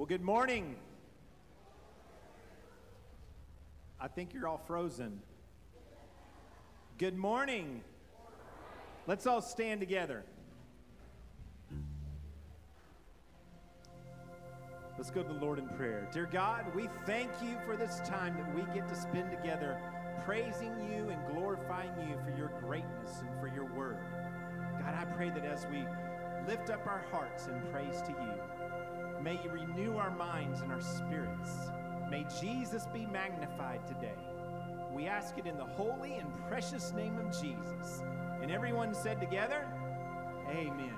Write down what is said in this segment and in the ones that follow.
Well, good morning. I think you're all frozen. Good morning. Let's all stand together. Let's go to the Lord in prayer. Dear God, we thank you for this time that we get to spend together praising you and glorifying you for your greatness and for your word. God, I pray that as we lift up our hearts in praise to you, may you renew our minds and our spirits. May Jesus be magnified today. We ask it in the holy and precious name of Jesus. And everyone said together, Amen.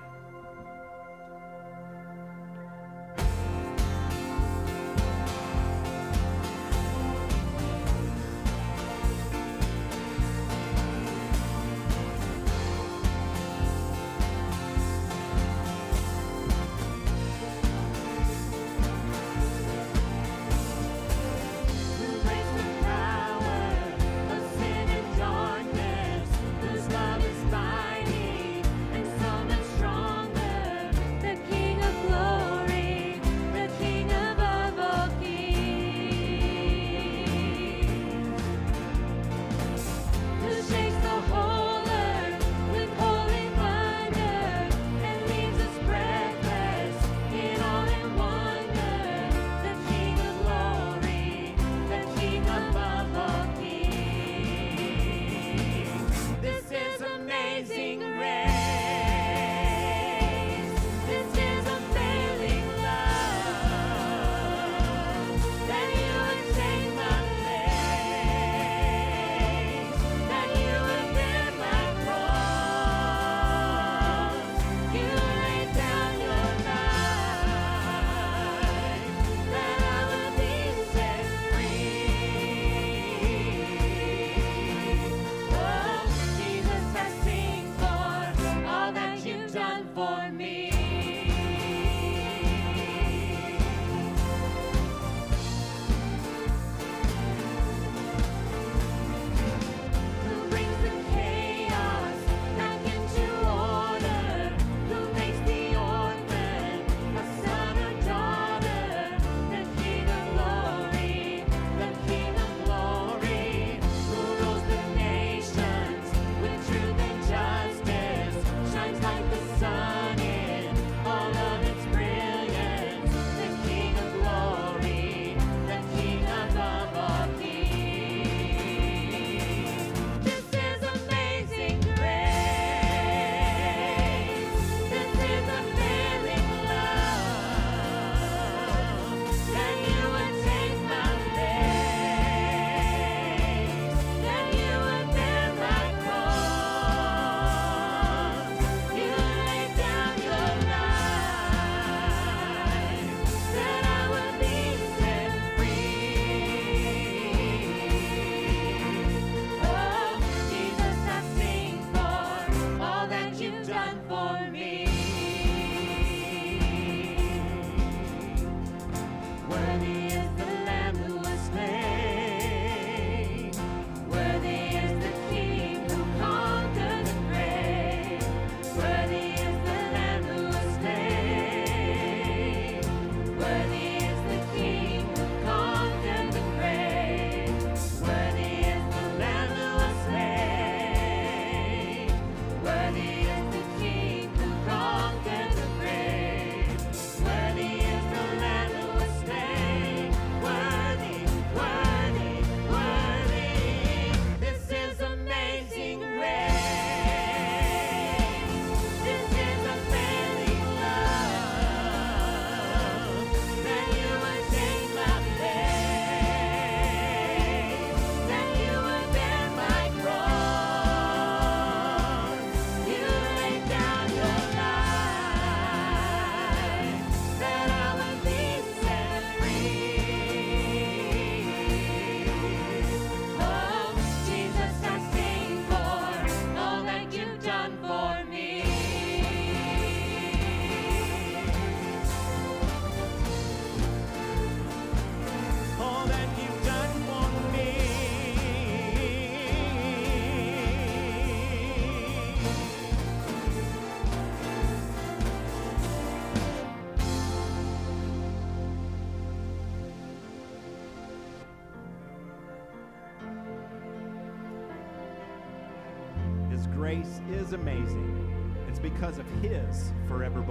his forever.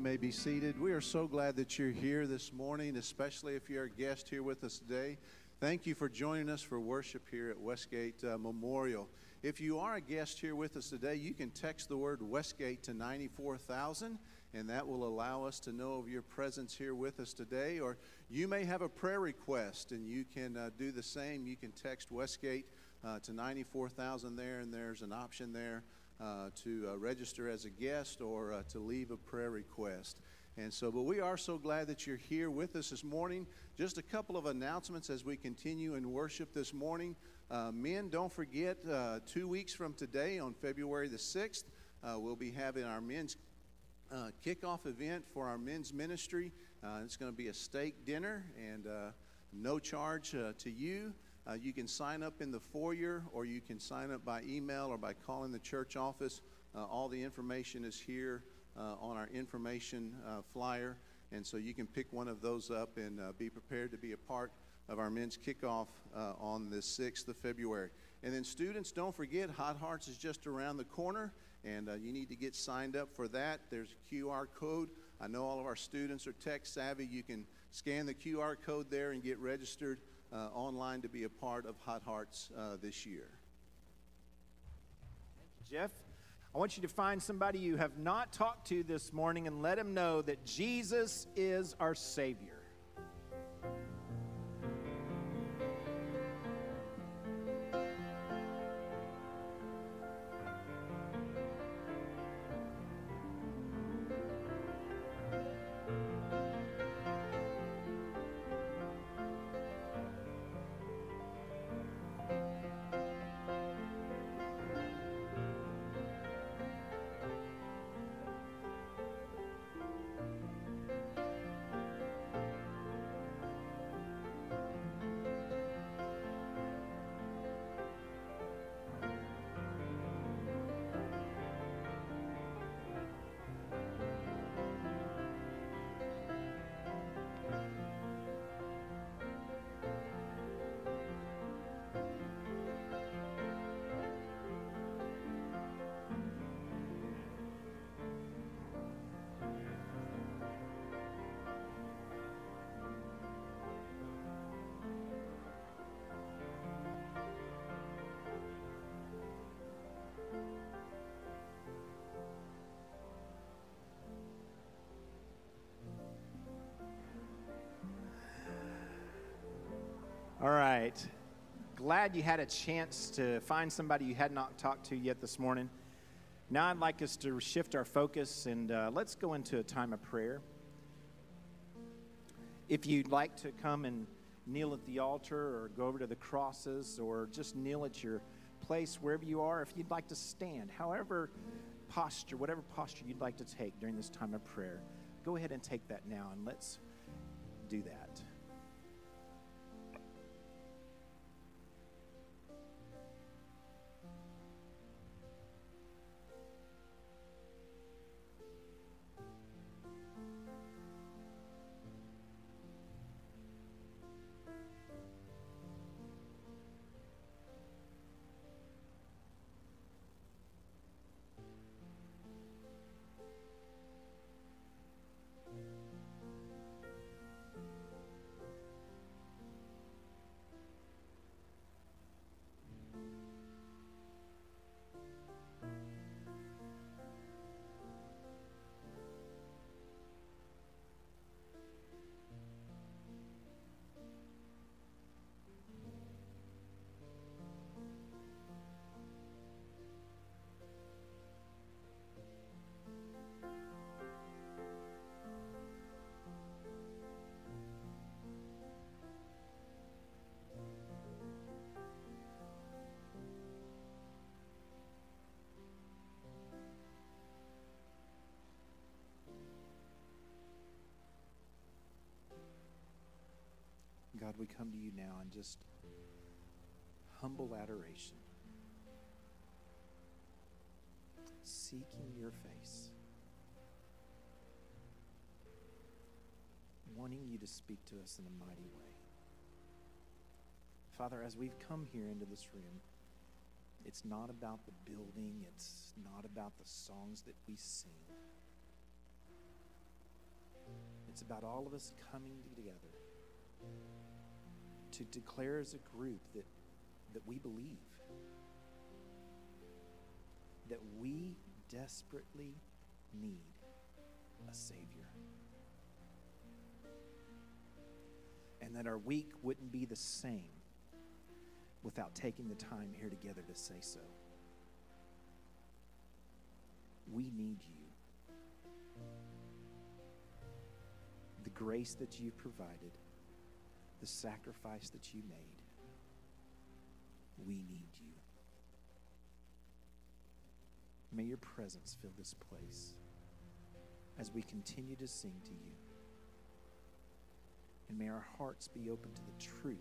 You may be seated. We are so glad that you're here this morning, especially if you're a guest here with us today. Thank you for joining us for worship here at Westgate uh, Memorial. If you are a guest here with us today, you can text the word Westgate to 94000 and that will allow us to know of your presence here with us today. Or you may have a prayer request, and you can uh, do the same. You can text Westgate uh, to 94000 there, and there's an option there to uh, register as a guest or uh, to leave a prayer request. And so, but we are so glad that you're here with us this morning. Just a couple of announcements as we continue in worship this morning. Uh, men, don't forget, uh, two weeks from today, on February the 6th, uh, we'll be having our men's uh, kickoff event for our men's ministry. Uh, it's going to be a steak dinner and uh, no charge uh, to you. Uh, you can sign up in the foyer or you can sign up by email or by calling the church office. Uh, all the information is here uh, on our information uh, flyer. And so you can pick one of those up and uh, be prepared to be a part of our men's kickoff uh, on the 6th of February. And then, students, don't forget, Hot Hearts is just around the corner, and you need to get signed up for that. There's a QR code. I know all of our students are tech savvy. You can scan the QR code there and get registered online to be a part of Hot Hearts uh, this year. Thank you, Jeff, I want you to find somebody you have not talked to this morning and let them know that Jesus is our Savior. All right. Glad you had a chance to find somebody you had not talked to yet this morning. Now, I'd like us to shift our focus and uh, let's go into a time of prayer. If you'd like to come and kneel at the altar or go over to the crosses or just kneel at your place wherever you are, if you'd like to stand, however posture, whatever posture you'd like to take during this time of prayer, go ahead and take that now and let's do that. God, we come to you now in just humble adoration, seeking your face, wanting you to speak to us in a mighty way. Father, as we've come here into this room, it's not about the building, it's not about the songs that we sing. It's about all of us coming together to declare as a group that, that we believe, that we desperately need a Savior. And that our week wouldn't be the same without taking the time here together to say so. We need you. The grace that you've provided, the sacrifice that you made, we need you. May your presence fill this place as we continue to sing to you. And may our hearts be open to the truth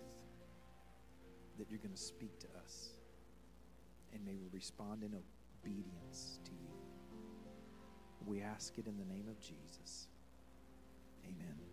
that you're going to speak to us. And may we respond in obedience to you. We ask it in the name of Jesus. Amen.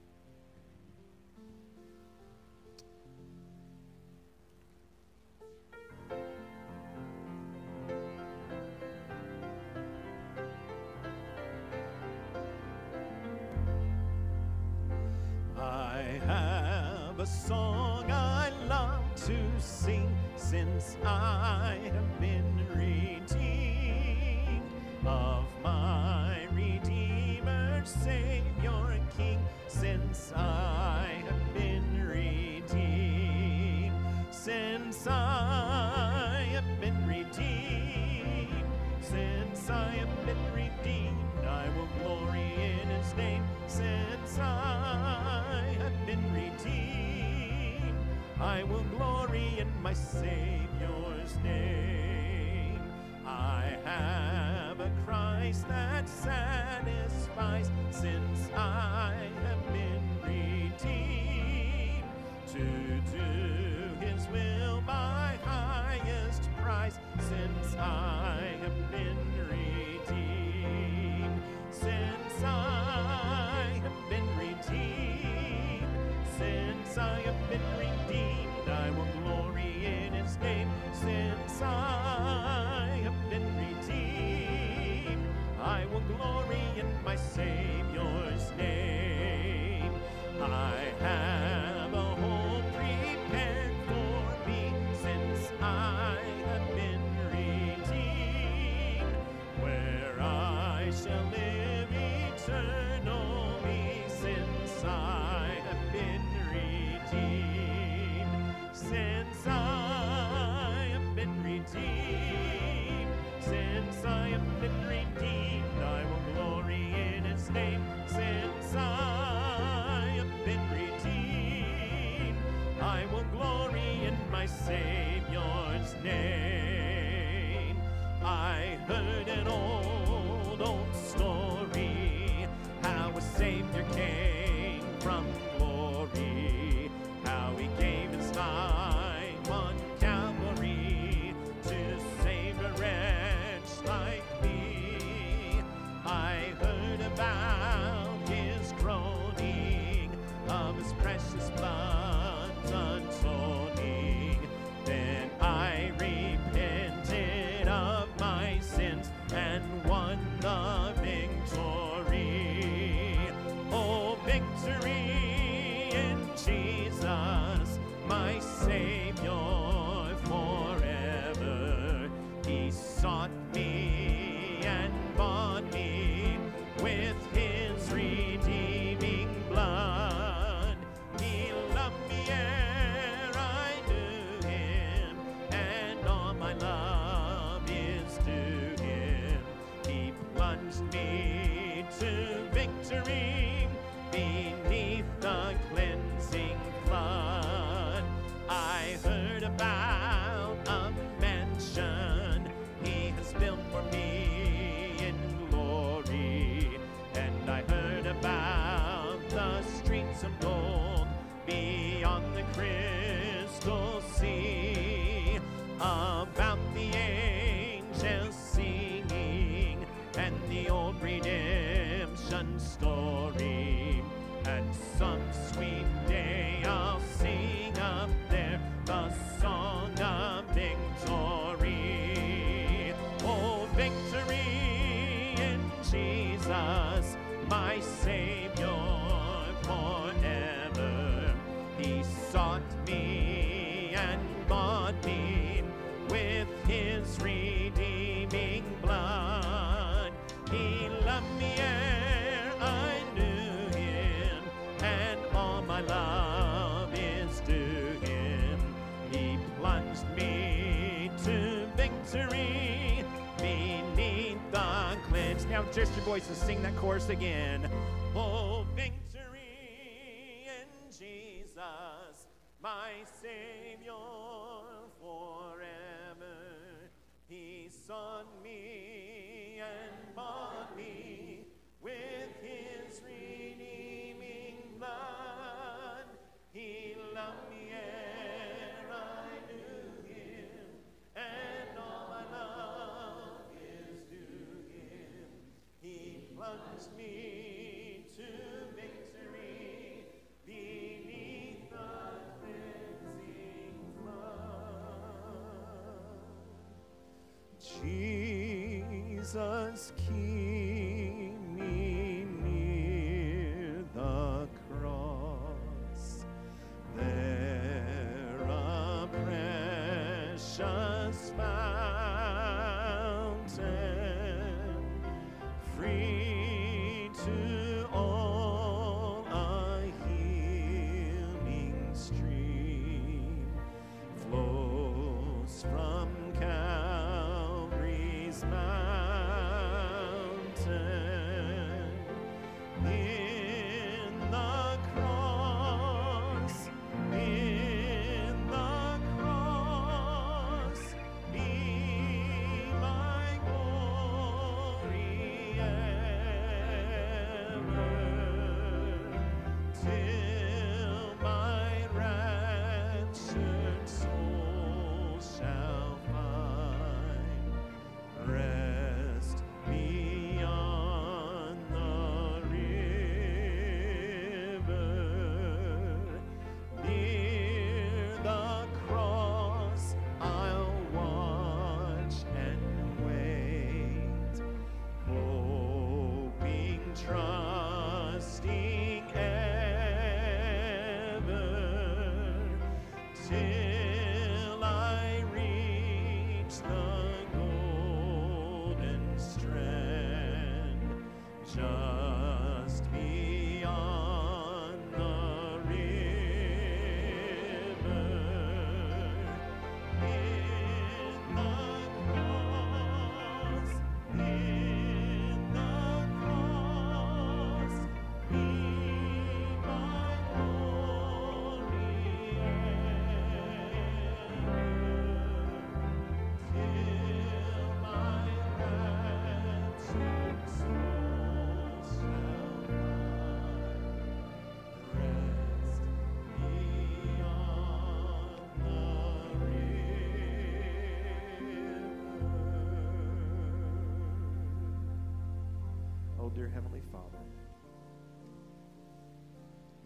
I have been redeemed of my Redeemer, Savior, King, since I have been redeemed, since I have been redeemed, since I have been redeemed, I will glory in His name, since I have been redeemed, I will glory in my I have a Christ that satisfies since I have been redeemed. To do his will by highest price since I I have been redeemed since I have been redeemed since I have been redeemed I will glory in his name. Since I have been redeemed I will glory in my Savior's name. I heard an old, old story how a Savior came from Now, just your voices, sing that chorus again. Oh, victory in Jesus, my Savior forever. He sought me and bought me with Jesus, keep me near the cross. There a precious till I reach the golden strand. Just dear Heavenly Father,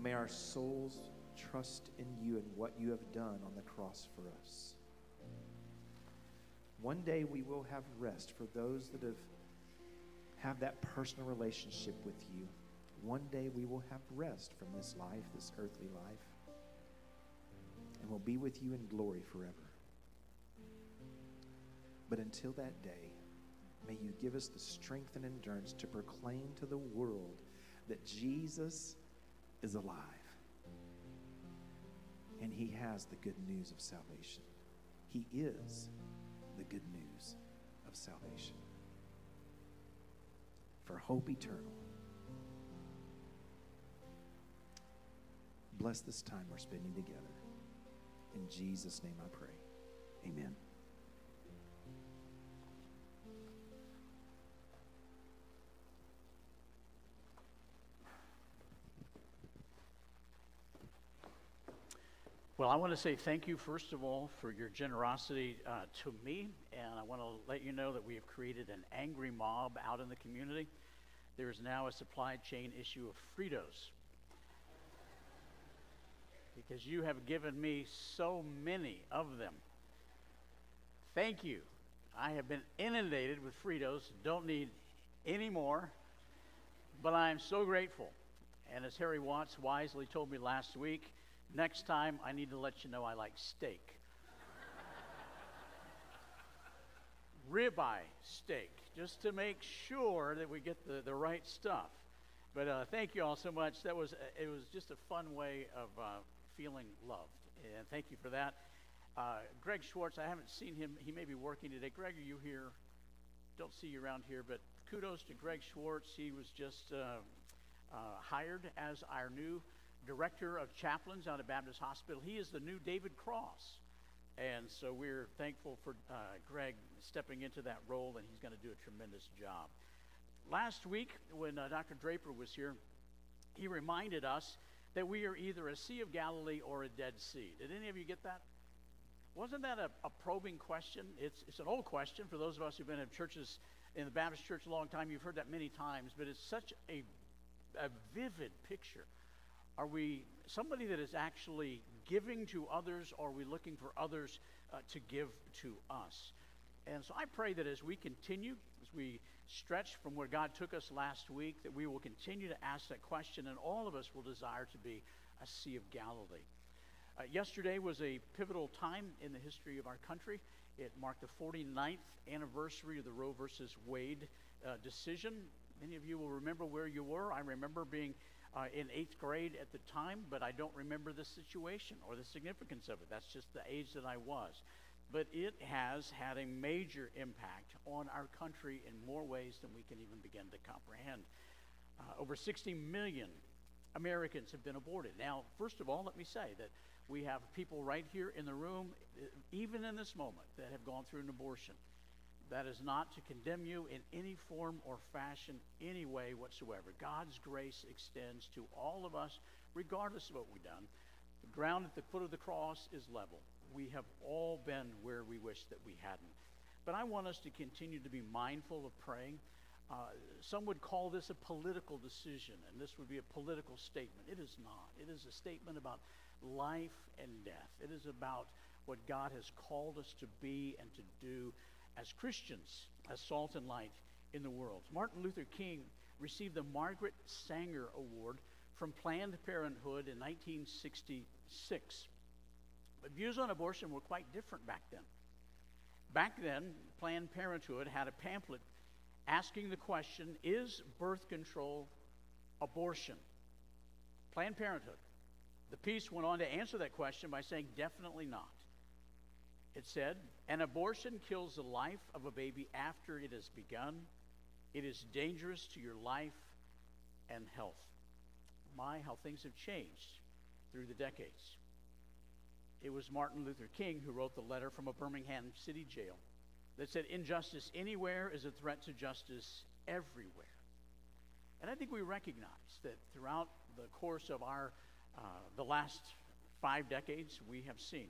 may our souls trust in you and what you have done on the cross for us. One day we will have rest for those that have have that personal relationship with you. One day we will have rest from this life, this earthly life. And we'll be with you in glory forever. But until that day, may you give us the strength and endurance to proclaim to the world that Jesus is alive. And he has the good news of salvation. He is the good news of salvation. For hope eternal. Bless this time we're spending together. In Jesus' name I pray. Amen. Well, I want to say thank you, first of all, for your generosity uh, to me. And I want to let you know that we have created an angry mob out in the community. There is now a supply chain issue of Fritos. Because you have given me so many of them. Thank you. I have been inundated with Fritos, don't need any more, but I am so grateful. And as Harry Watts wisely told me last week, next time I need to let you know I like steak. Ribeye steak, just to make sure that we get the, the right stuff. But uh, thank you all so much. That was it was just a fun way of uh, feeling loved, and thank you for that. Uh, Greg Schwartz, I haven't seen him. He may be working today. Greg, are you here? Don't see you around here, but kudos to Greg Schwartz. He was just uh, uh, hired as our new director of chaplains out of Baptist Hospital. He is the new David Cross. And so we're thankful for uh, Greg stepping into that role, and he's going to do a tremendous job. Last week, when uh, Dr. Draper was here, he reminded us that we are either a Sea of Galilee or a Dead Sea. Did any of you get that? Wasn't that a, a probing question? It's, it's an old question for those of us who've been in churches in the Baptist church a long time. You've heard that many times, but it's such a, a vivid picture. Are we somebody that is actually giving to others, or are we looking for others uh, to give to us? And so I pray that as we continue, as we stretch from where God took us last week, that we will continue to ask that question, and all of us will desire to be a Sea of Galilee. Uh, yesterday was a pivotal time in the history of our country. It marked the 49th anniversary of the Roe versus Wade uh, decision. Many of you will remember where you were. I remember being uh, in eighth grade at the time, but I don't remember the situation or the significance of it. That's just the age that I was. But it has had a major impact on our country in more ways than we can even begin to comprehend. Uh, over 60 million Americans have been aborted. Now, first of all, let me say that we have people right here in the room, uh, even in this moment, that have gone through an abortion. That is not to condemn you in any form or fashion, any way whatsoever. God's grace extends to all of us, regardless of what we've done. The ground at the foot of the cross is level. We have all been where we wish that we hadn't. But I want us to continue to be mindful of praying. Uh, some would call this a political decision, and this would be a political statement. It is not. It is a statement about life and death. It is about what God has called us to be and to do as Christians, as salt and light in the world. Martin Luther King received the Margaret Sanger Award from Planned Parenthood in 1966. But views on abortion were quite different back then. Back then, Planned Parenthood had a pamphlet asking the question Is birth control abortion? Planned Parenthood. The piece went on to answer that question by saying, Definitely not. It said, An abortion kills the life of a baby after it has begun. It is dangerous to your life and health. My, how things have changed through the decades. It was Martin Luther King who wrote the letter from a Birmingham city jail that said, Injustice anywhere is a threat to justice everywhere. And I think we recognize that throughout the course of our, uh, the last five decades, we have seen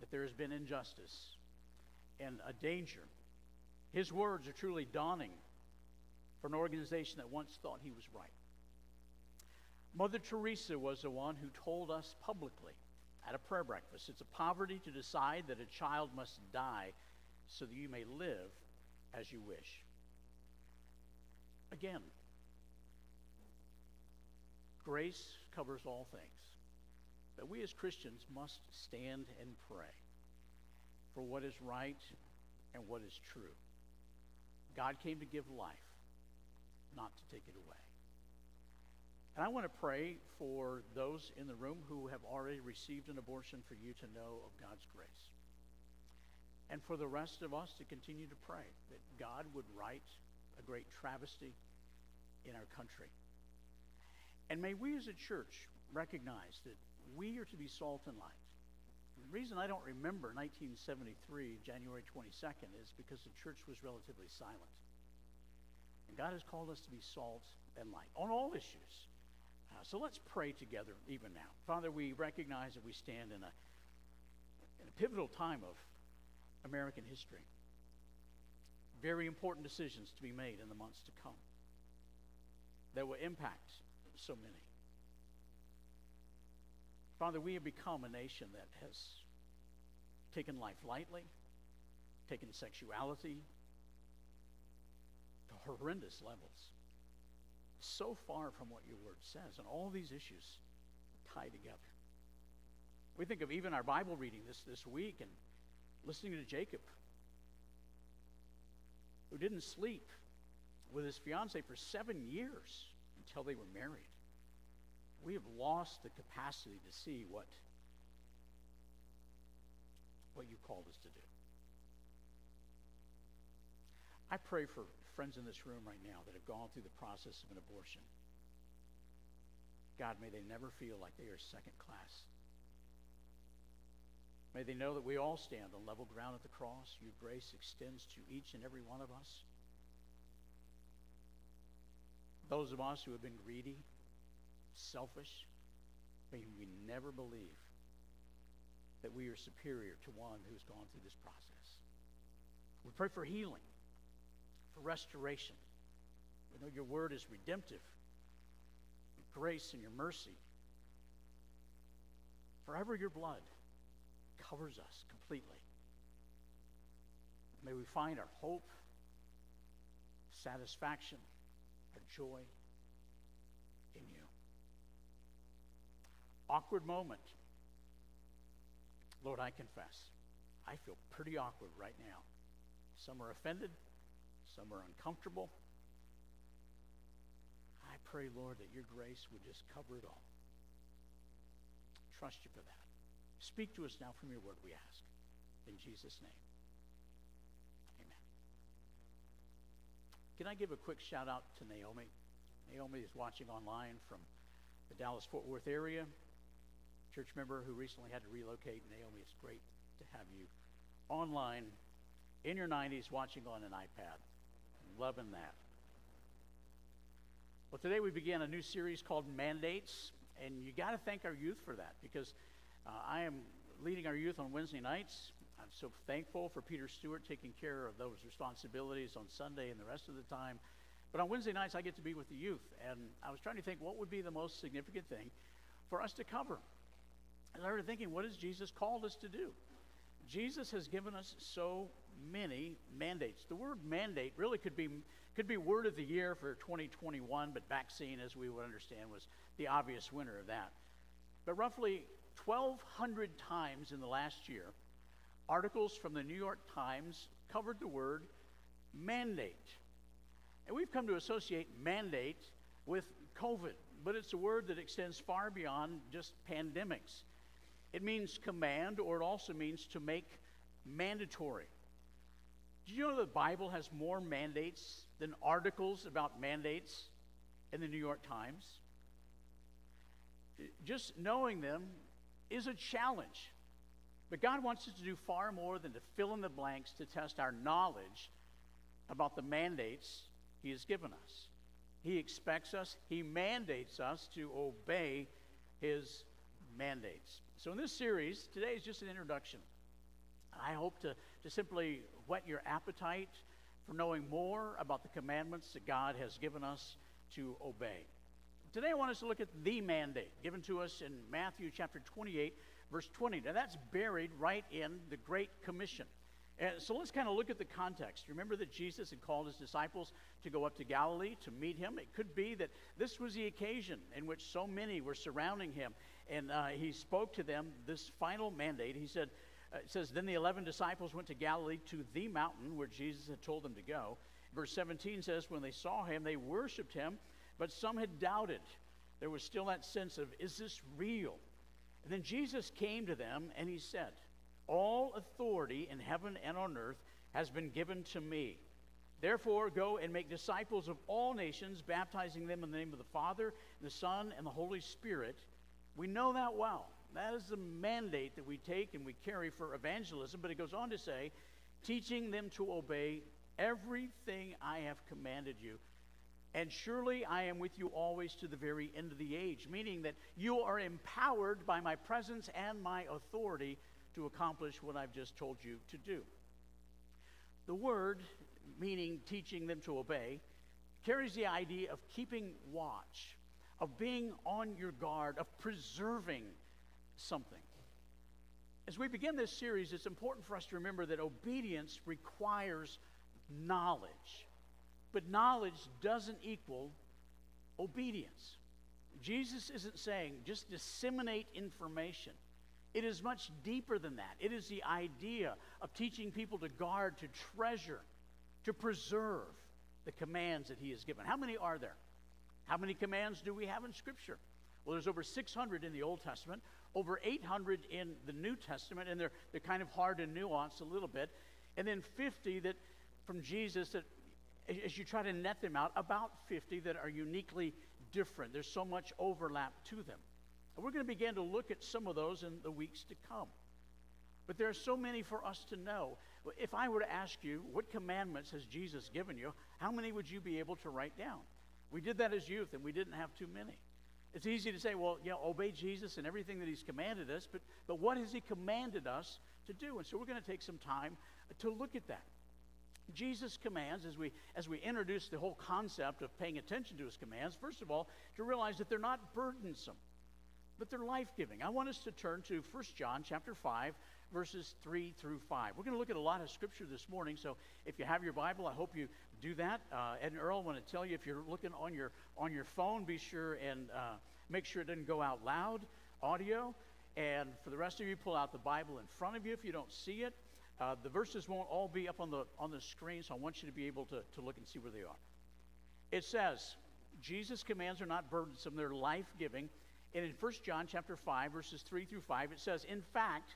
that there has been injustice and a danger. His words are truly dawning for an organization that once thought he was right. Mother Teresa was the one who told us publicly at a prayer breakfast it's a poverty to decide that a child must die so that you may live as you wish. Again, grace covers all things. But we as Christians must stand and pray for what is right and what is true. God came to give life, not to take it away. And I want to pray for those in the room who have already received an abortion for you to know of God's grace. And for the rest of us to continue to pray that God would right a great travesty in our country. And may we as a church recognize that we are to be salt and light. The reason I don't remember 1973, January 22nd, is because the church was relatively silent. And God has called us to be salt and light on all issues. Uh, so let's pray together even now. Father, we recognize that we stand in a, in a pivotal time of American history. Very important decisions to be made in the months to come that will impact so many. Father, we have become a nation that has taken life lightly, taken sexuality to horrendous levels so far from what your word says. And all these issues tie together. We think of even our Bible reading this, this week and listening to Jacob, who didn't sleep with his fiancee for seven years until they were married. We have lost the capacity to see what what you called us to do. I pray for friends in this room right now that have gone through the process of an abortion. God, may they never feel like they are second class. May they know that we all stand on level ground at the cross. Your grace extends to each and every one of us. Those of us who have been greedy, selfish, may we never believe that we are superior to one who's gone through this process. We pray for healing, for restoration. We know your word is redemptive, your grace and your mercy. Forever your blood covers us completely. May we find our hope, satisfaction, our joy in you. Awkward moment. Lord, I confess, I feel pretty awkward right now. Some are offended, some are uncomfortable. I pray, Lord, that your grace would just cover it all. Trust you for that. Speak to us now from your word, we ask. In Jesus' name. Amen. Can I give a quick shout out to Naomi? Naomi is watching online from the Dallas Fort Worth area. Church member who recently had to relocate. Naomi, it's great to have you online in your 90s watching on an iPad. Loving that. Well, today we began a new series called Mandates, and you got to thank our youth for that because uh, I am leading our youth on Wednesday nights. I'm so thankful for Peter Stewart taking care of those responsibilities on Sunday and the rest of the time. But on Wednesday nights, I get to be with the youth, and I was trying to think what would be the most significant thing for us to cover. I started thinking, what has Jesus called us to do? Jesus has given us so many mandates. The word mandate really could be could be word of the year for 2021, but vaccine, as we would understand, was the obvious winner of that. But roughly 1,200 times in the last year, articles from the New York Times covered the word mandate. And we've come to associate mandate with COVID, but it's a word that extends far beyond just pandemics. It means command, or it also means to make mandatory. Do you know the Bible has more mandates than articles about mandates in the New York Times? Just knowing them is a challenge. But God wants us to do far more than to fill in the blanks to test our knowledge about the mandates He has given us. He expects us, He mandates us to obey His mandates. So, in this series, today is just an introduction. I hope to, to simply whet your appetite for knowing more about the commandments that God has given us to obey. Today, I want us to look at the mandate given to us in Matthew chapter 28, verse 20. Now, that's buried right in the Great Commission. And so let's kind of look at the context. Remember that Jesus had called his disciples to go up to Galilee to meet him. It could be that this was the occasion in which so many were surrounding him, and uh, he spoke to them this final mandate. He said, uh, it says, Then the 11 disciples went to Galilee to the mountain where Jesus had told them to go. Verse 17 says, When they saw him, they worshiped him, but some had doubted. There was still that sense of, Is this real? And then Jesus came to them and he said, All authority in heaven and on earth has been given to me. Therefore, go and make disciples of all nations, baptizing them in the name of the Father, the Son, and the Holy Spirit. We know that well. That is the mandate that we take and we carry for evangelism. But it goes on to say, teaching them to obey everything I have commanded you. And surely I am with you always to the very end of the age, meaning that you are empowered by my presence and my authority to accomplish what I've just told you to do. The word, meaning teaching them to obey, carries the idea of keeping watch, of being on your guard, of preserving something. As we begin this series, it's important for us to remember that obedience requires knowledge, but knowledge doesn't equal obedience. Jesus isn't saying just disseminate information. It is much deeper than that. It is the idea of teaching people to guard, to treasure, to preserve the commands that He has given. How many are there? How many commands do we have in Scripture? Well, there's over 600 in the Old Testament, over 800 in the New Testament, and they're, they're kind of hard to nuance a little bit. And then 50 that from Jesus that, as you try to net them out, about 50 that are uniquely different. There's so much overlap to them. And we're going to begin to look at some of those in the weeks to come. But there are so many for us to know. If I were to ask you, what commandments has Jesus given you, how many would you be able to write down? We did that as youth, and we didn't have too many. It's easy to say, well, know, obey Jesus and everything that he's commanded us, but, but what has he commanded us to do? And so we're going to take some time to look at that. Jesus commands, as we, as we introduce the whole concept of paying attention to his commands, first of all, to realize that they're not burdensome, but they're life-giving. I want us to turn to 1 John chapter 5, verses 3 through 5. We're going to look at a lot of scripture this morning, so if you have your Bible, I hope you do that. Uh, Ed and Earl want to tell you if you're looking on your, on your phone, be sure and uh, make sure it doesn't go out loud, audio. And for the rest of you, pull out the Bible in front of you if you don't see it. Uh, the verses won't all be up on the, on the screen, so I want you to be able to, to look and see where they are. It says, Jesus' commands are not burdensome, they're life giving. And in 1 John chapter 5, verses 3 through 5, it says, In fact,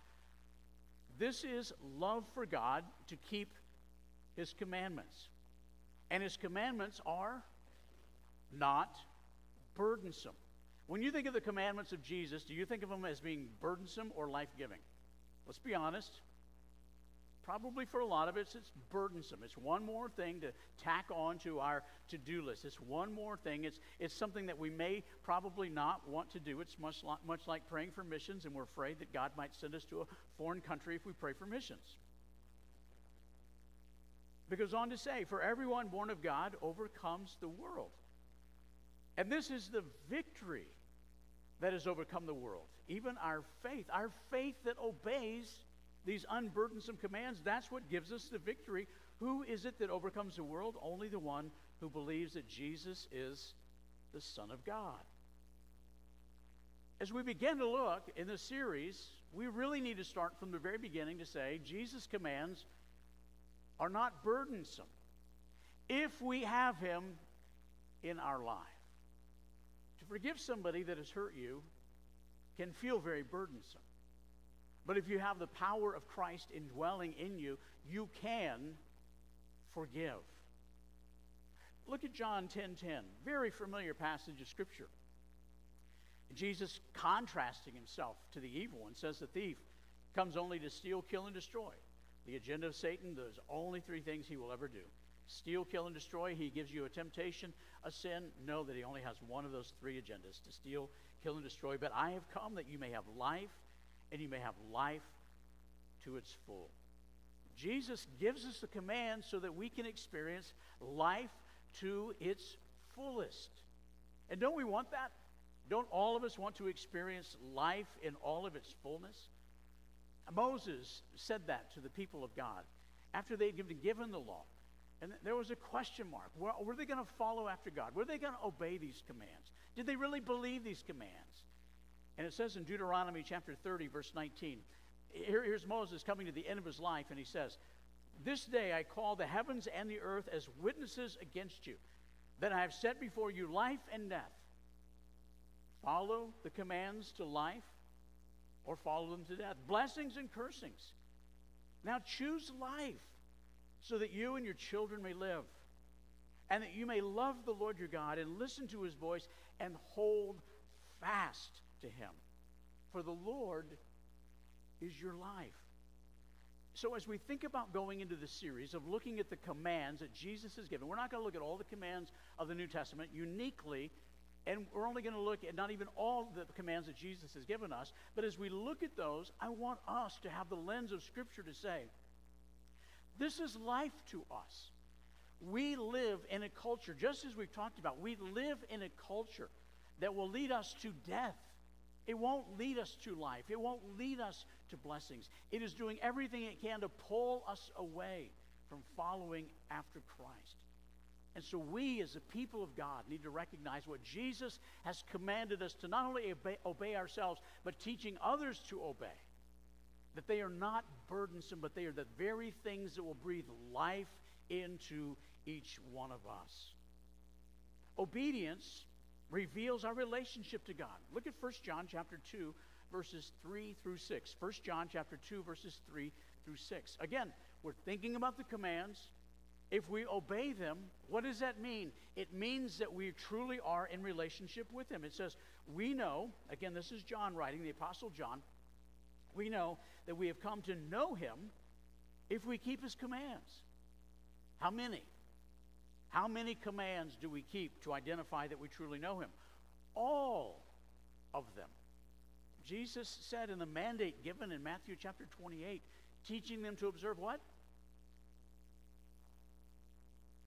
this is love for God to keep his commandments. And his commandments are not burdensome. When you think of the commandments of Jesus, do you think of them as being burdensome or life giving? Let's be honest. Probably for a lot of us, it's burdensome. It's one more thing to tack on to our to do list. It's one more thing. It's, it's something that we may probably not want to do. It's much, much like praying for missions, and we're afraid that God might send us to a foreign country if we pray for missions. But goes on to say, For everyone born of God overcomes the world. And this is the victory that has overcome the world. Even our faith, our faith that obeys these unburdensome commands, that's what gives us the victory. Who is it that overcomes the world? Only the one who believes that Jesus is the Son of God. As we begin to look in this series, we really need to start from the very beginning to say Jesus' commands are not burdensome if we have Him in our life. To forgive somebody that has hurt you can feel very burdensome. But if you have the power of Christ indwelling in you, you can forgive. Look at John 10:10, 10, 10, very familiar passage of scripture. Jesus contrasting himself to the evil one says the thief comes only to steal, kill and destroy. The agenda of Satan, there's only three things he will ever do. Steal, kill, and destroy. He gives you a temptation, a sin. Know that he only has one of those three agendas to steal, kill, and destroy. But I have come that you may have life and you may have life to its full. Jesus gives us the command so that we can experience life to its fullest. And don't we want that? Don't all of us want to experience life in all of its fullness? Moses said that to the people of God after they'd been given the law. And there was a question mark. Were, were they going to follow after God? Were they going to obey these commands? Did they really believe these commands? And it says in Deuteronomy chapter 30, verse 19, here, here's Moses coming to the end of his life, and he says, This day I call the heavens and the earth as witnesses against you, that I have set before you life and death. Follow the commands to life or follow them to death. Blessings and cursings. Now choose life so that you and your children may live, and that you may love the Lord your God and listen to his voice and hold fast to him. For the Lord is your life. So, as we think about going into the series of looking at the commands that Jesus has given, we're not going to look at all the commands of the New Testament uniquely, and we're only going to look at not even all the commands that Jesus has given us, but as we look at those, I want us to have the lens of Scripture to say, this is life to us. We live in a culture, just as we've talked about, we live in a culture that will lead us to death. It won't lead us to life. It won't lead us to blessings. It is doing everything it can to pull us away from following after Christ. And so we, as the people of God, need to recognize what Jesus has commanded us to not only obey, obey, ourselves, but teaching others to obey. That they are not burdensome, but they are the very things that will breathe life into each one of us. Obedience reveals our relationship to God. Look at 1 John chapter 2 verses 3 through 6. 1 John chapter 2 verses 3 through 6. Again, we're thinking about the commands. If we obey them, what does that mean? It means that we truly are in relationship with him. It says, "We know, again this is John writing, the apostle John, we know that we have come to know him if we keep his commands." How many? How many commands do we keep to identify that we truly know him? All of them. Jesus said in the mandate given in Matthew chapter 28, teaching them to observe what?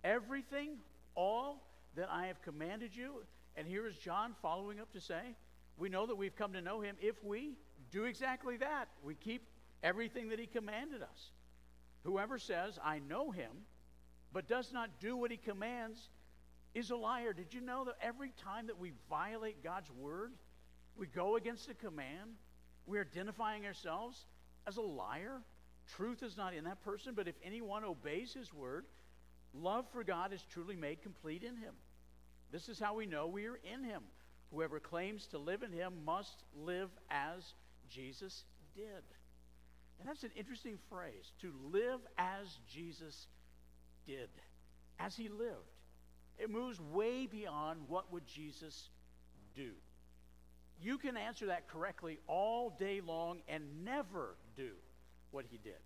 Everything, all that I have commanded you. And here is John following up to say, we know that we've come to know him if we do exactly that. We keep everything that he commanded us. Whoever says, I know him, but does not do what he commands, is a liar. Did you know that every time that we violate God's word, we go against a command, we're identifying ourselves as a liar? Truth is not in that person, but if anyone obeys his word, love for God is truly made complete in him. This is how we know we are in him. Whoever claims to live in him must live as Jesus did. And that's an interesting phrase to live as Jesus did, as he lived. It moves way beyond what would Jesus do. You can answer that correctly all day long and never do what he did.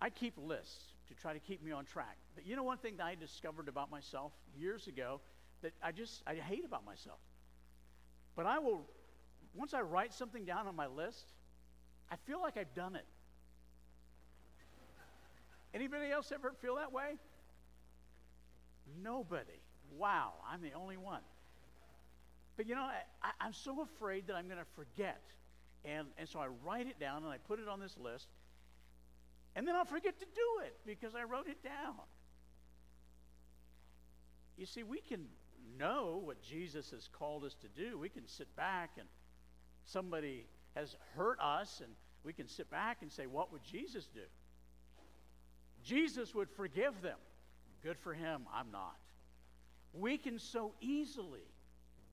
I keep lists to try to keep me on track. But you know one thing that I discovered about myself years ago that I just I hate about myself. But I will once I write something down on my list, I feel like I've done it. Anybody else ever feel that way? Nobody. Wow, I'm the only one. But you know, I, am so afraid that I'm going to forget. And, and so I write it down and I put it on this list. And then I'll forget to do it because I wrote it down. You see, we can know what Jesus has called us to do. We can sit back and somebody has hurt us, and we can sit back and say, What would Jesus do? Jesus would forgive them. Good for him, I'm not. We can so easily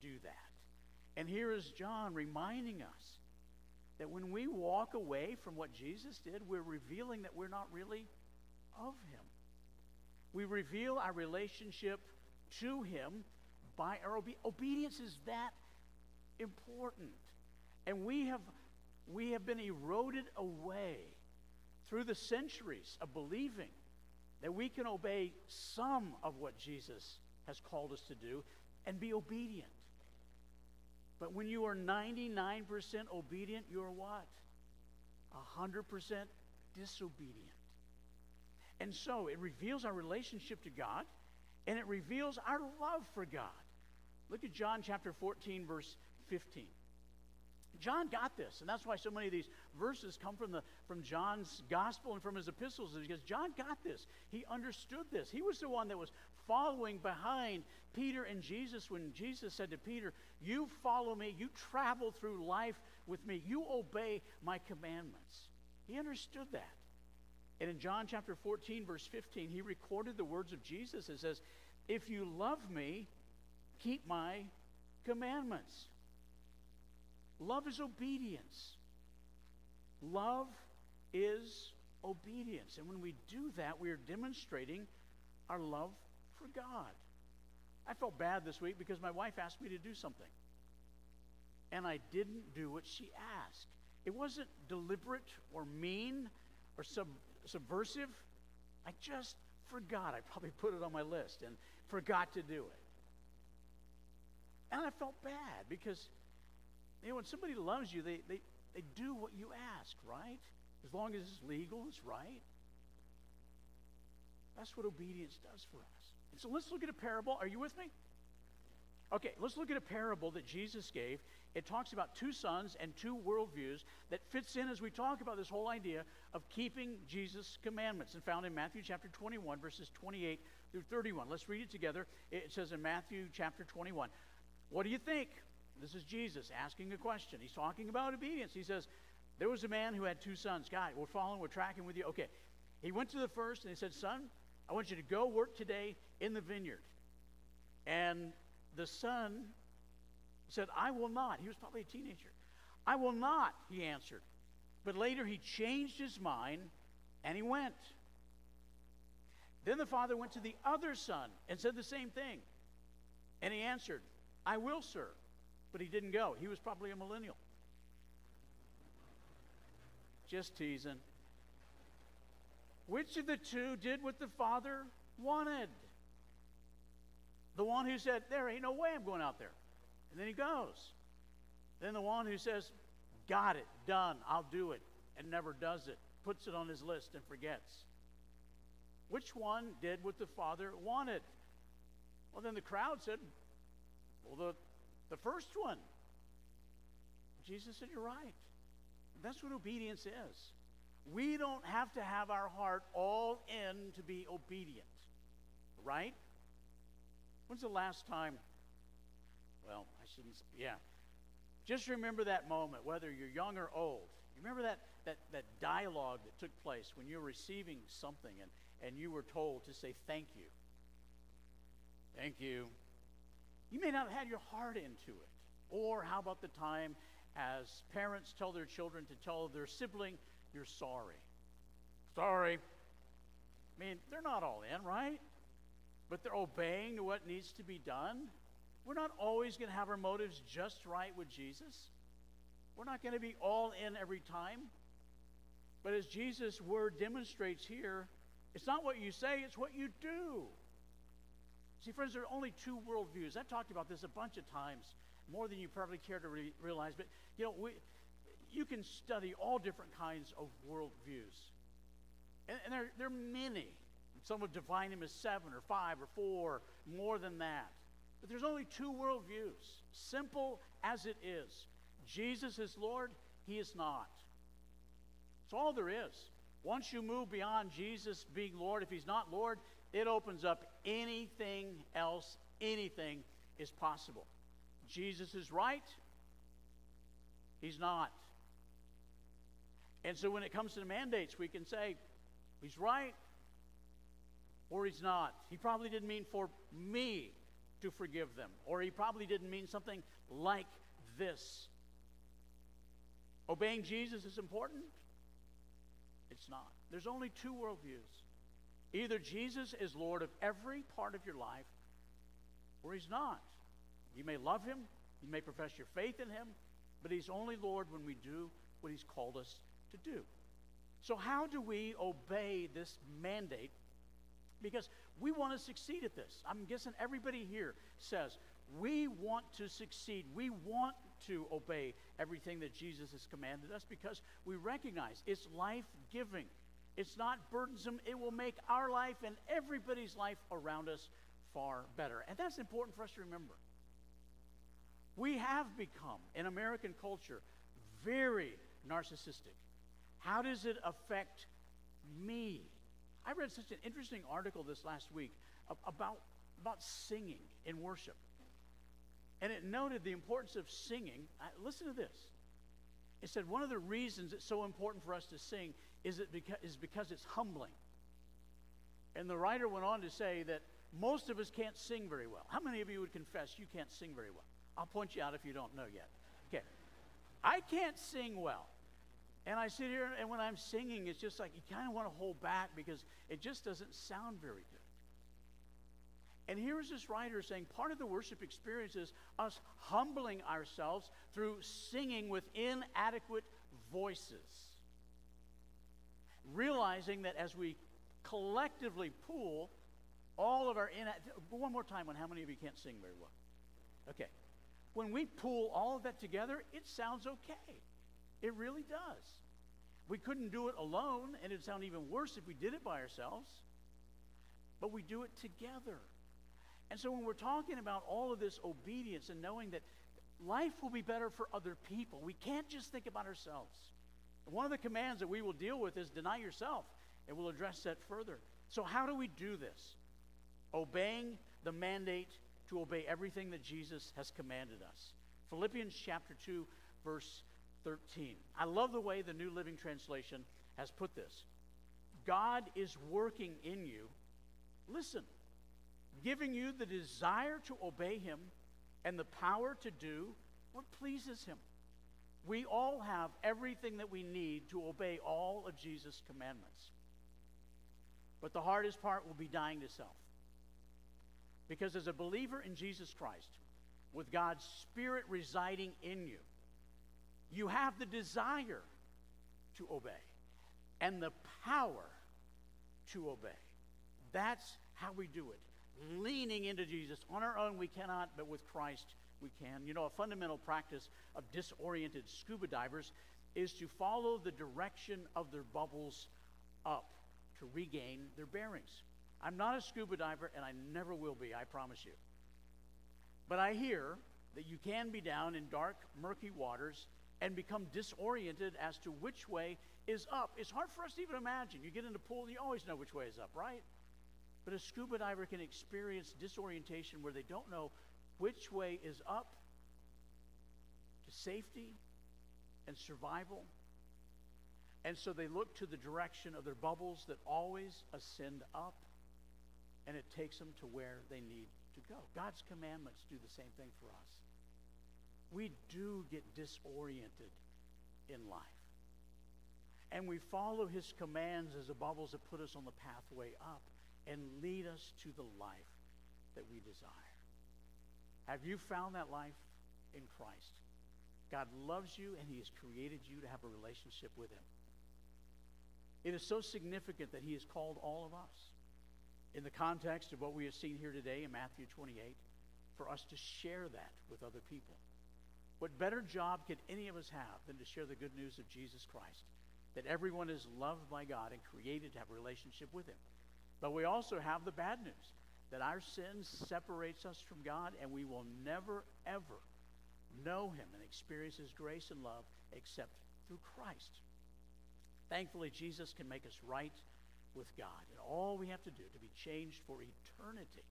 do that. And here is John reminding us that when we walk away from what Jesus did, we're revealing that we're not really of him. We reveal our relationship to him by our obe- obedience is that important. And we have we have been eroded away through the centuries of believing that we can obey some of what Jesus has called us to do and be obedient. But when you are 99% obedient, you're what? 100% disobedient. And so it reveals our relationship to God and it reveals our love for God. Look at John chapter 14, verse 15. John got this, and that's why so many of these verses come from, the, from John's gospel and from his epistles, because John got this. He understood this. He was the one that was following behind Peter and Jesus when Jesus said to Peter, You follow me, you travel through life with me, you obey my commandments. He understood that. And in John chapter 14, verse 15, he recorded the words of Jesus. It says, If you love me, keep my commandments. Love is obedience. Love is obedience. And when we do that, we are demonstrating our love for God. I felt bad this week because my wife asked me to do something. And I didn't do what she asked. It wasn't deliberate or mean or sub- subversive. I just forgot. I probably put it on my list and forgot to do it. And I felt bad because you know, when somebody loves you, they, they, they do what you ask, right? As long as it's legal, it's right. That's what obedience does for us. So let's look at a parable. Are you with me? Okay, let's look at a parable that Jesus gave. It talks about two sons and two worldviews that fits in as we talk about this whole idea of keeping Jesus' commandments and found in Matthew chapter 21, verses 28 through 31. Let's read it together. It says in Matthew chapter 21, What do you think? This is Jesus asking a question. He's talking about obedience. He says, There was a man who had two sons. God, we're following, we're tracking with you. Okay. He went to the first and he said, Son, I want you to go work today in the vineyard. And the son said, I will not. He was probably a teenager. I will not, he answered. But later he changed his mind and he went. Then the father went to the other son and said the same thing. And he answered, I will, sir. But he didn't go. He was probably a millennial. Just teasing. Which of the two did what the father wanted? The one who said, There ain't no way I'm going out there. And then he goes. Then the one who says, Got it, done, I'll do it, and never does it, puts it on his list and forgets. Which one did what the father wanted? Well, then the crowd said, Well, the, the first one. Jesus said, You're right. That's what obedience is. We don't have to have our heart all in to be obedient, right? When's the last time? Well, I shouldn't, yeah. Just remember that moment, whether you're young or old. You remember that, that, that dialogue that took place when you were receiving something and, and you were told to say thank you. Thank you. You may not have had your heart into it. Or how about the time as parents tell their children to tell their sibling, you're sorry. Sorry. I mean, they're not all in, right? But they're obeying to what needs to be done. We're not always going to have our motives just right with Jesus. We're not going to be all in every time. But as Jesus' word demonstrates here, it's not what you say, it's what you do. See, friends, there are only two worldviews. I've talked about this a bunch of times, more than you probably care to re- realize. But, you know, we, you can study all different kinds of worldviews. And, and there, there are many. Some would define them as seven or five or four, more than that. But there's only two worldviews, simple as it is. Jesus is Lord, He is not. That's all there is. Once you move beyond Jesus being Lord, if He's not Lord, it opens up anything else, anything is possible. Jesus is right, He's not. And so when it comes to the mandates, we can say, He's right or He's not. He probably didn't mean for me to forgive them, or He probably didn't mean something like this. Obeying Jesus is important? It's not. There's only two worldviews. Either Jesus is Lord of every part of your life, or He's not. You may love Him, you may profess your faith in Him, but He's only Lord when we do what He's called us to do. So, how do we obey this mandate? Because we want to succeed at this. I'm guessing everybody here says, we want to succeed. We want to obey everything that Jesus has commanded us because we recognize it's life giving. It's not burdensome. It will make our life and everybody's life around us far better. And that's important for us to remember. We have become, in American culture, very narcissistic. How does it affect me? I read such an interesting article this last week about, about singing in worship. And it noted the importance of singing. listen to this. It said one of the reasons it's so important for us to sing is, it is because it's humbling. And the writer went on to say that most of us can't sing very well. How many of you would confess you can't sing very well? I'll point you out if you don't know yet. Okay. I can't sing well. And I sit here, and when I'm singing, it's just like you kind of want to hold back because it just doesn't sound very good. And here is this writer saying part of the worship experience is us humbling ourselves through singing with inadequate voices. Realizing that as we collectively pool all of our in one more time on how many of you can't sing very well. Okay. When we pool all of that together, it sounds okay. It really does. We couldn't do it alone, and it'd sound even worse if we did it by ourselves. But we do it together. And so when we're talking about all of this obedience and knowing that life will be better for other people, we can't just think about ourselves. one of the commands that we will deal with is deny yourself, and we'll address that further. So, how do we do this? Obeying the mandate to obey everything that Jesus has commanded us. Philippians chapter 2, verse 13. I love the way the New Living Translation has put this. God is working in you. Listen, giving you the desire to obey Him and the power to do what pleases Him. We all have everything that we need to obey all of Jesus' commandments. But the hardest part will be dying to self. Because as a believer in Jesus Christ, with God's Spirit residing in you, you have the desire to obey and the power to obey. That's how we do it. Leaning into Jesus. On our own, we cannot, but with Christ, we can. You know, a fundamental practice of disoriented scuba divers is to follow the direction of their bubbles up to regain their bearings. I'm not a scuba diver, and I never will be, I promise you. But I hear that you can be down in dark, murky waters and become disoriented as to which way is up. It's hard for us to even imagine. You get in the pool, and you always know which way is up, right? But a scuba diver can experience disorientation where they don't know which way is up to safety and survival. And so they look to the direction of their bubbles that always ascend up, and it takes them to where they need to go. God's commandments do the same thing for us. We do get disoriented in life. And we follow his commands as the bubbles that put us on the pathway up and lead us to the life that we desire. Have you found that life in Christ? God loves you and he has created you to have a relationship with him. It is so significant that he has called all of us in the context of what we have seen here today in Matthew 28 for us to share that with other people. What better job could any of us have than to share the good news of Jesus Christ? That everyone is loved by God and created to have a relationship with Him. But we also have the bad news that our sin separates us from God and we will never, ever know Him and experience His grace and love except through Christ. Thankfully, Jesus can make us right with God. And all we have to do to be changed for eternity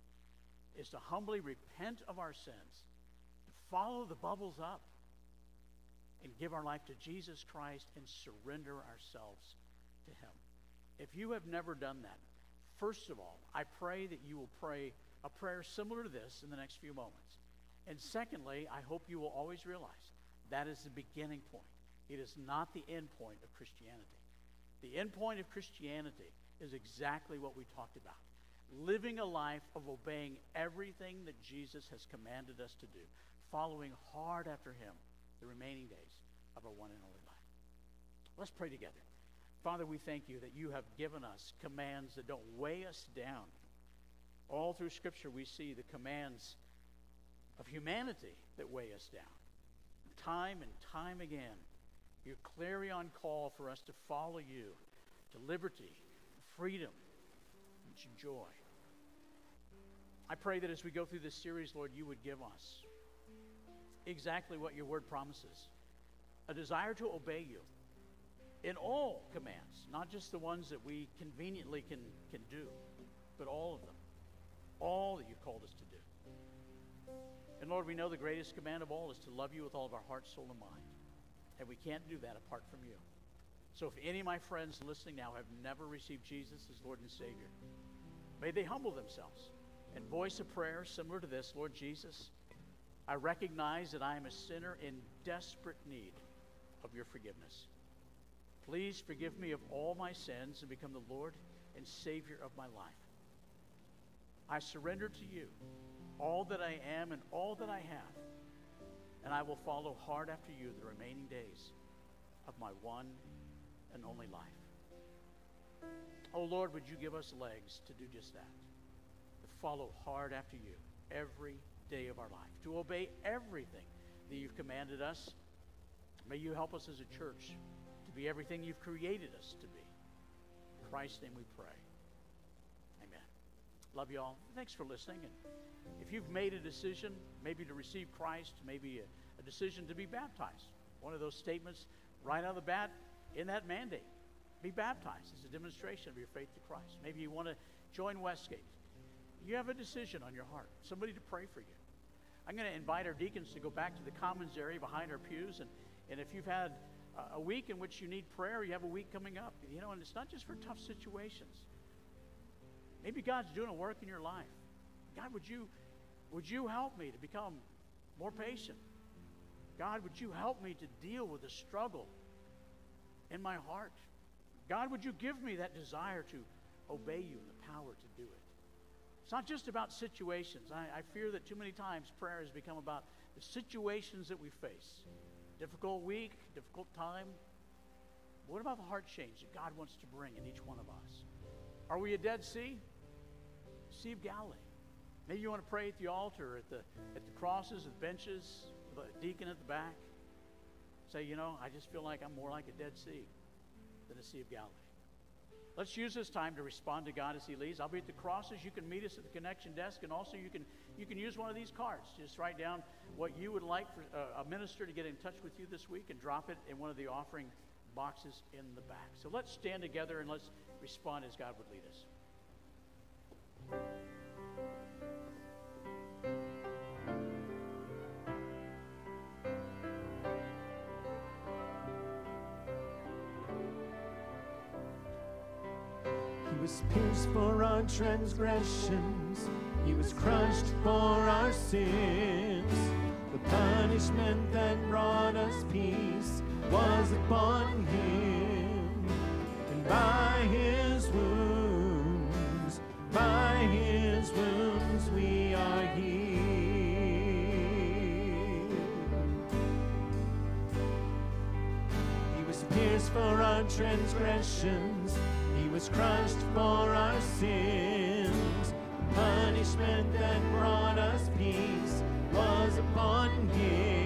is to humbly repent of our sins follow the bubbles up and give our life to Jesus Christ and surrender ourselves to Him. If you have never done that, first of all, I pray that you will pray a prayer similar to this in the next few moments. And secondly, I hope you will always realize that is the beginning point. It is not the end point of Christianity. The end point of Christianity is exactly what we talked about living a life of obeying everything that Jesus has commanded us to do following hard after him the remaining days of our one and only life. Let's pray together. Father, we thank you that you have given us commands that don't weigh us down. All through Scripture, we see the commands of humanity that weigh us down. Time and time again, your clarion call for us to follow you to liberty, freedom, and joy. I pray that as we go through this series, Lord, you would give us exactly what your word promises a desire to obey you in all commands, not just the ones that we conveniently can, can do, but all of them. All that you called us to do. And Lord, we know the greatest command of all is to love you with all of our heart, soul, and mind. And we can't do that apart from you. So if any of my friends listening now have never received Jesus as Lord and Savior, may they humble themselves and voice a prayer similar to this Lord Jesus, I recognize that I am a sinner in desperate need of your forgiveness. Please forgive me of all my sins and become the Lord and Savior of my life. I surrender to you all that I am and all that I have, and I will follow hard after you the remaining days of my one and only life. Oh Lord, would you give us legs to do just that? To follow hard after you every day of our life, to obey everything that you've commanded us. May you help us as a church to be everything you've created us to be. In Christ's name we pray. Amen. Love you all. Thanks for listening. And if you've made a decision, maybe to receive Christ, maybe a, a decision to be baptized, one of those statements right out of the bat in that mandate. Be baptized as a demonstration of your faith to Christ. Maybe you want to join Westgate you have a decision on your heart, somebody to pray for you. I'm going to invite our deacons to go back to the commons area behind our pews. And, and if you've had a week in which you need prayer, you have a week coming up, you know, and it's not just for tough situations. Maybe God's doing a work in your life. God, would you, would you help me to become more patient. God, would you help me to deal with the struggle in my heart? God, would you give me that desire to obey you and the power to do it? It's not just about situations. I, I fear that too many times prayer has become about the situations that we face. Difficult week, difficult time. What about the heart change that God wants to bring in each one of us? Are we a Dead Sea? Sea of Galilee. Maybe you want to pray at the altar, at the, at the crosses, at the benches, the deacon at the back. Say, you know, I just feel like I'm more like a Dead Sea than a Sea of Galilee. Let's use this time to respond to God as He leads. I'll be at the crosses. You can meet us at the connection desk, and also you can you can use one of these cards. Just write down what you would like for uh, a minister to get in touch with you this week, and drop it in one of the offering boxes in the back. So let's stand together and let's respond as God would lead us. Was pierced for our transgressions, he was crushed for our sins. The punishment that brought us peace was upon him, and by his wounds, by his wounds we are healed. He was pierced for our transgressions. Was crushed for our sins. Punishment that brought us peace was upon him.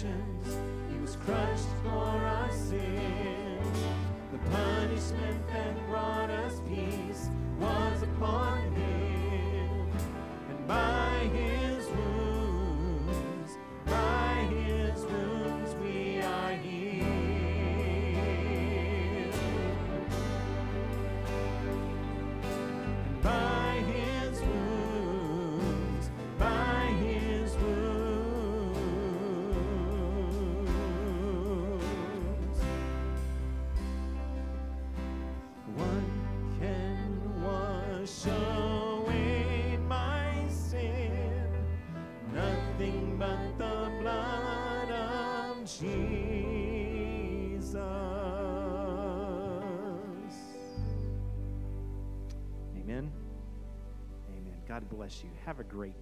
transgressions. Bless you. Have a great.